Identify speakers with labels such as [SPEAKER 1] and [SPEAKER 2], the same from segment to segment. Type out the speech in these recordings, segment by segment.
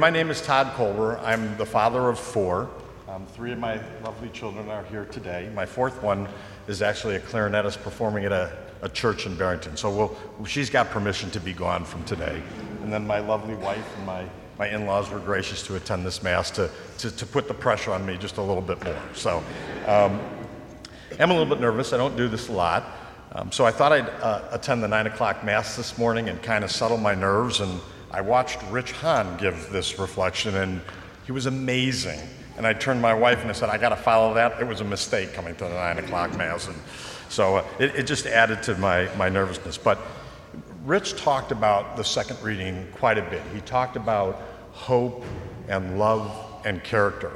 [SPEAKER 1] My name is Todd Colber. I'm the father of four. Um, three of my lovely children are here today. My fourth one is actually a clarinetist performing at a, a church in Barrington. So we'll, she's got permission to be gone from today. And then my lovely wife and my, my in laws were gracious to attend this Mass to, to, to, put the pressure on me just a little bit more. So um, I'm a little bit nervous. I don't do this a lot. Um, so I thought I'd uh, attend the 9 o'clock Mass this morning and kind of settle my nerves and I watched Rich Hahn give this reflection, and he was amazing. And I turned to my wife and I said, I got to follow that. It was a mistake coming to the 9 o'clock Mass. And so uh, it, it just added to my, my nervousness. But Rich talked about the second reading quite a bit. He talked about hope and love and character.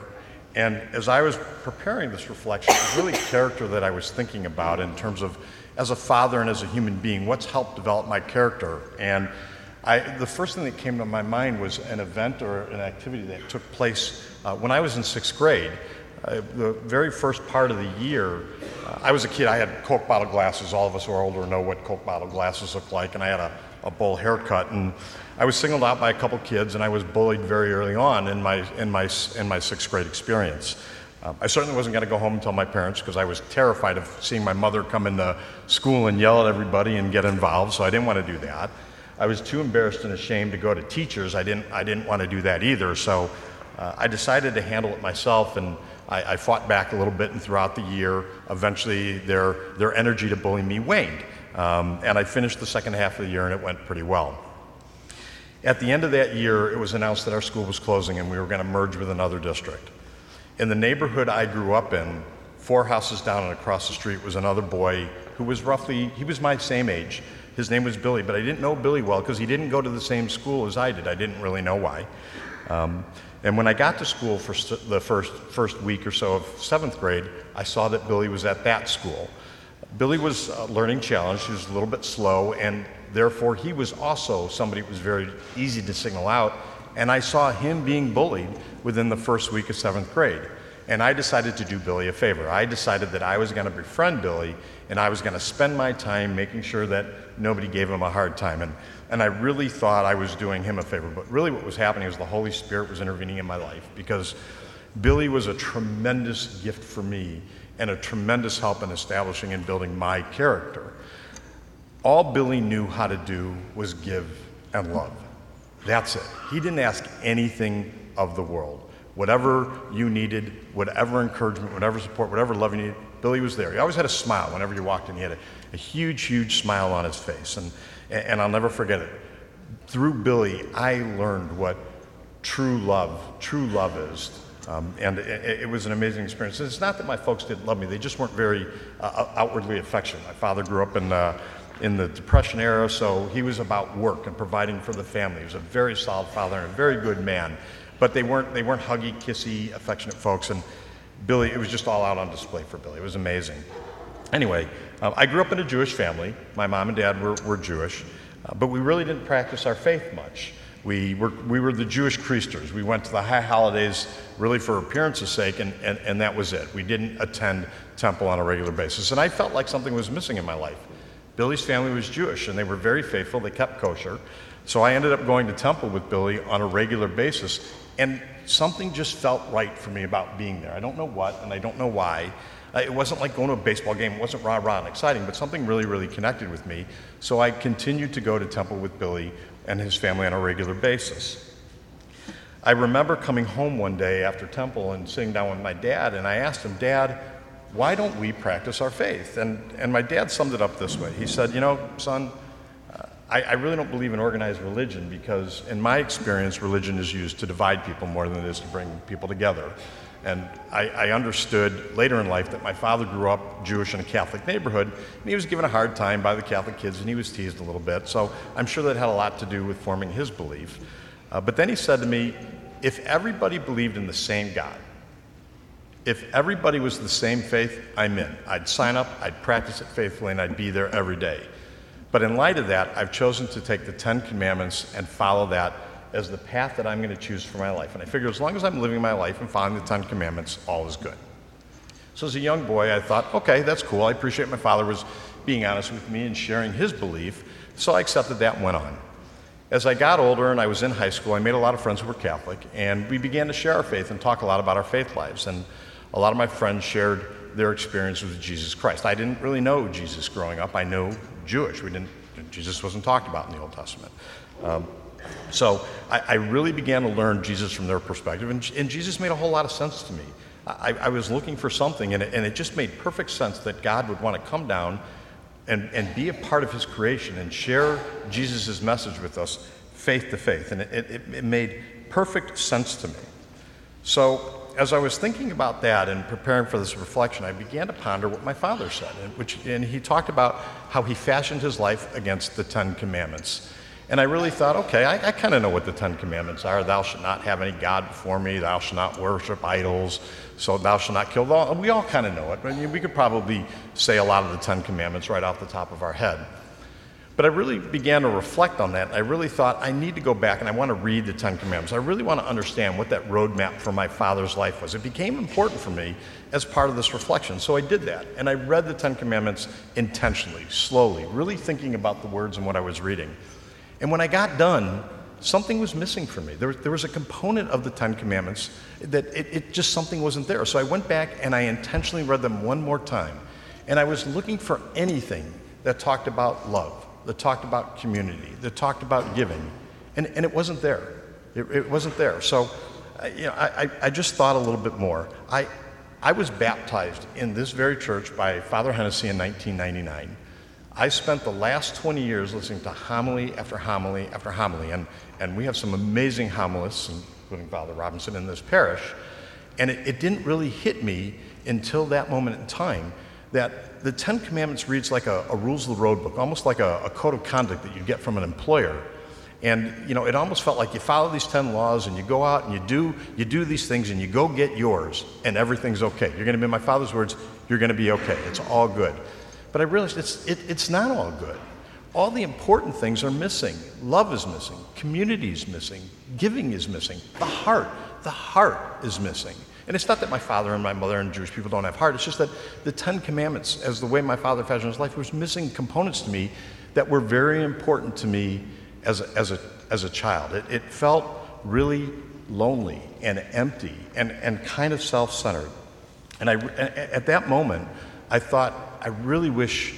[SPEAKER 1] And as I was preparing this reflection, it was really character that I was thinking about in terms of, as a father and as a human being, what's helped develop my character. And I, the first thing that came to my mind was an event or an activity that took place uh, when I was in sixth grade. Uh, the very first part of the year, uh, I was a kid. I had Coke bottle glasses. All of us who are older know what Coke bottle glasses look like. And I had a, a bowl haircut. And I was singled out by a couple kids, and I was bullied very early on in my, in my, in my sixth grade experience. Um, I certainly wasn't going to go home and tell my parents because I was terrified of seeing my mother come into school and yell at everybody and get involved, so I didn't want to do that. I was too embarrassed and ashamed to go to teachers. I didn't, I didn't want to do that either. So uh, I decided to handle it myself, and I, I, fought back a little bit. And throughout the year, eventually their, their energy to bully me waned. Um, and I finished the second half of the year, and it went pretty well. At the end of that year, it was announced that our school was closing and we were going to merge with another district. In the neighborhood I grew up in, four houses down and across the street was another boy who was roughly, he was my same age. His name was Billy, but I didn't know Billy well because he didn't go to the same school as I did. I didn't really know why. Um, and when I got to school for st- the first, first week or so of seventh grade, I saw that Billy was at that school. Billy was a learning challenged, he was a little bit slow, and therefore he was also somebody who was very easy to signal out. And I saw him being bullied within the first week of seventh grade. And I decided to do Billy a favor. I decided that I was going to befriend Billy and I was going to spend my time making sure that nobody gave him a hard time. And, and I really thought I was doing him a favor. But really, what was happening was the Holy Spirit was intervening in my life because Billy was a tremendous gift for me and a tremendous help in establishing and building my character. All Billy knew how to do was give and love. That's it. He didn't ask anything of the world. Whatever you needed, whatever encouragement, whatever support, whatever love you needed, Billy was there. He always had a smile whenever you walked in. He had a, a huge, huge smile on his face. And, and I'll never forget it. Through Billy, I learned what true love, true love is. Um, and it, it, was an amazing experience. It's not that my folks didn't love me, they just weren't very uh, outwardly affectionate. My father grew up in, uh, in the Depression era, so he was about work and providing for the family. He was a very solid father and a very good man but they weren't they weren't huggy, kissy, affectionate folks. And Billy, it was just all out on display for Billy. It was amazing. Anyway, uh, I grew up in a Jewish family. My mom and dad were, were Jewish, uh, but we really didn't practice our faith much. We were, we were the Jewish Creasters. We went to the high holidays really for appearance's sake, and, and, and that was it. We didn't attend temple on a regular basis. And I felt like something was missing in my life. Billy's family was Jewish, and they were very faithful. They kept kosher. So I ended up going to temple with Billy on a regular basis, and something just felt right for me about being there. I don't know what, and I don't know why. Uh, it wasn't like going to a baseball game. It wasn't rah rah and exciting, but something really, really connected with me. So I continued to go to temple with Billy and his family on a regular basis. I remember coming home one day after temple and sitting down with my dad, and I asked him, Dad, why don't we practice our faith? And, and my dad summed it up this way. He said, You know, son, I, I, really don't believe in organized religion because, in my experience, religion is used to divide people more than it is to bring people together. And I, I, understood later in life that my father grew up Jewish in a Catholic neighborhood, and he was given a hard time by the Catholic kids, and he was teased a little bit. So I'm sure that had a lot to do with forming his belief. Uh, but then he said to me, if everybody believed in the same God, if everybody was the same faith, I'm in. I'd sign up, I'd practice it faithfully, and I'd be there every day. But in light of that, I've chosen to take the Ten Commandments and follow that as the path that I'm going to choose for my life. And I figure as long as I'm living my life and following the Ten Commandments, all is good. So as a young boy, I thought, okay, that's cool. I appreciate my father was being honest with me and sharing his belief. So I accepted that and went on. as I got older and I was in high school, I made a lot of friends who were Catholic, and we began to share our faith and talk a lot about our faith lives. And a lot of my friends shared their experiences with Jesus Christ. I didn't really know Jesus growing up. I know Jewish. We didn't, Jesus wasn't talked about in the Old Testament. Um, so I, I, really began to learn Jesus from their perspective, and, and Jesus made a whole lot of sense to me. I, I was looking for something, and it, and it just made perfect sense that God would want to come down and, and be a part of his creation and share Jesus' message with us faith to faith. And it, it, it made perfect sense to me. So as I was thinking about that and preparing for this reflection, I began to ponder what my father said, and, which, and he talked about how he fashioned his life against the Ten Commandments. And I really thought, okay, I, I kind of know what the Ten Commandments are. Thou shalt not have any God before me. Thou shalt not worship idols. So thou shalt not kill. We all kind of know it. I mean, we could probably say a lot of the Ten Commandments right off the top of our head. But I really began to reflect on that. I really thought I need to go back and I want to read the Ten Commandments. I really want to understand what that roadmap for my father's life was. It became important for me as part of this reflection. So I did that. And I read the Ten Commandments intentionally, slowly, really thinking about the words and what I was reading. And when I got done, something was missing for me. There was, there was a component of the Ten Commandments that it, it just something wasn't there. So I went back and I intentionally read them one more time. And I was looking for anything that talked about love, that talked about community, that talked about giving. And, and it wasn't there. It, it wasn't there. So, you know, I, I just thought a little bit more. I, I was baptized in this very church by Father Hennessy in 1999. I spent the last 20 years listening to homily after homily after homily, and, and we have some amazing homilists, including Father Robinson in this parish. And it, it didn't really hit me until that moment in time that the Ten Commandments reads like a, a rules of the road book, almost like a, a code of conduct that you get from an employer. And you know, it almost felt like you follow these ten laws and you go out and you do you do these things and you go get yours and everything's okay. You're going to be, in my father's words, you're going to be okay. It's all good. But I realized it's, it, it's not all good. All the important things are missing. Love is missing. Community is missing. Giving is missing. The heart, the heart is missing. And it's not that my father and my mother and Jewish people don't have heart. It's just that the Ten Commandments, as the way my father fashioned his life, was missing components to me that were very important to me as a, as a, as a child. It, it felt really lonely and empty and, and kind of self centered. And I, at that moment, I thought, I really wish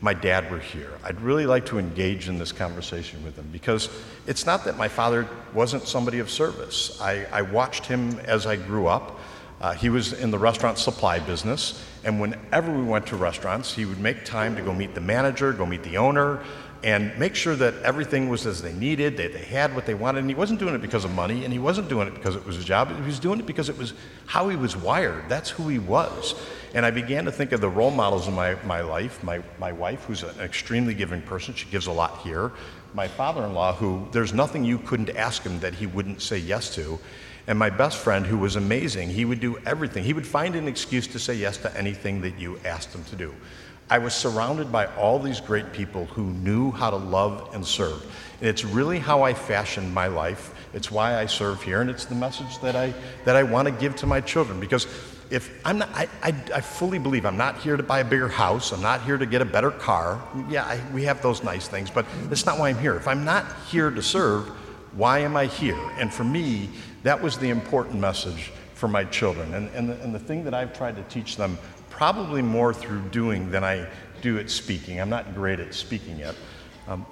[SPEAKER 1] my dad were here. I'd really like to engage in this conversation with him because it's not that my father wasn't somebody of service. I, I watched him as I grew up. Uh, he was in the restaurant supply business, and whenever we went to restaurants, he would make time to go meet the manager, go meet the owner, and make sure that everything was as they needed, that they had what they wanted. And he wasn't doing it because of money, and he wasn't doing it because it was a job. He was doing it because it was how he was wired. That's who he was. And I began to think of the role models in my, my life. My, my wife, who's an extremely giving person, she gives a lot here. My father in law, who there's nothing you couldn't ask him that he wouldn't say yes to. And my best friend, who was amazing, he would do everything. He would find an excuse to say yes to anything that you asked him to do. I was surrounded by all these great people who knew how to love and serve. And it's really how I fashioned my life. It's why I serve here, and it's the message that I, that I want to give to my children. Because if I'm not, I, I, I fully believe I'm not here to buy a bigger house, I'm not here to get a better car. Yeah, I, we have those nice things, but that's not why I'm here. If I'm not here to serve, why am I here? And for me, that was the important message for my children. And, and, the, and the thing that I've tried to teach them probably more through doing than I do at speaking. I'm not great at speaking yet. Um,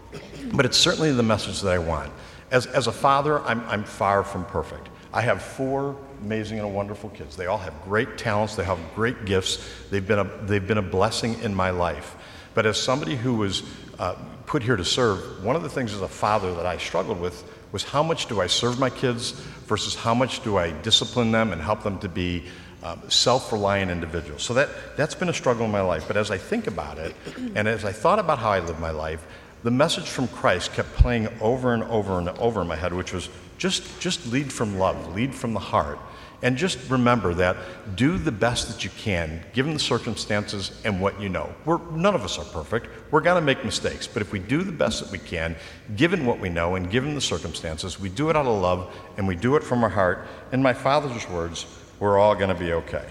[SPEAKER 1] but it's certainly the message that I want. As, as a father, I'm, I'm far from perfect. I have four amazing and wonderful kids. They all have great talents, they have great gifts. They've been a, they've been a blessing in my life. But as somebody who was uh, put here to serve, one of the things as a father that I struggled with was how much do I serve my kids versus how much do I discipline them and help them to be um, self reliant individuals. So that, that's been a struggle in my life. But as I think about it, and as I thought about how I live my life, the message from Christ kept playing over and over and over in my head, which was just, just lead from love, lead from the heart. And just remember that do the best that you can, given the circumstances and what you know. We're, none of us are perfect. We're going to make mistakes. But if we do the best that we can, given what we know and given the circumstances, we do it out of love and we do it from our heart. In my Father's words, we're all going to be okay.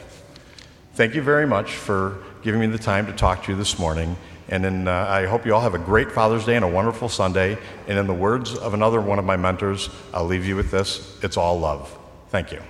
[SPEAKER 1] thank you very much for giving me the time to talk to you this morning. And then uh, I hope you all have a great Father's Day and a wonderful Sunday. And in the words of another one of my mentors, I'll leave you with this it's all love. Thank you.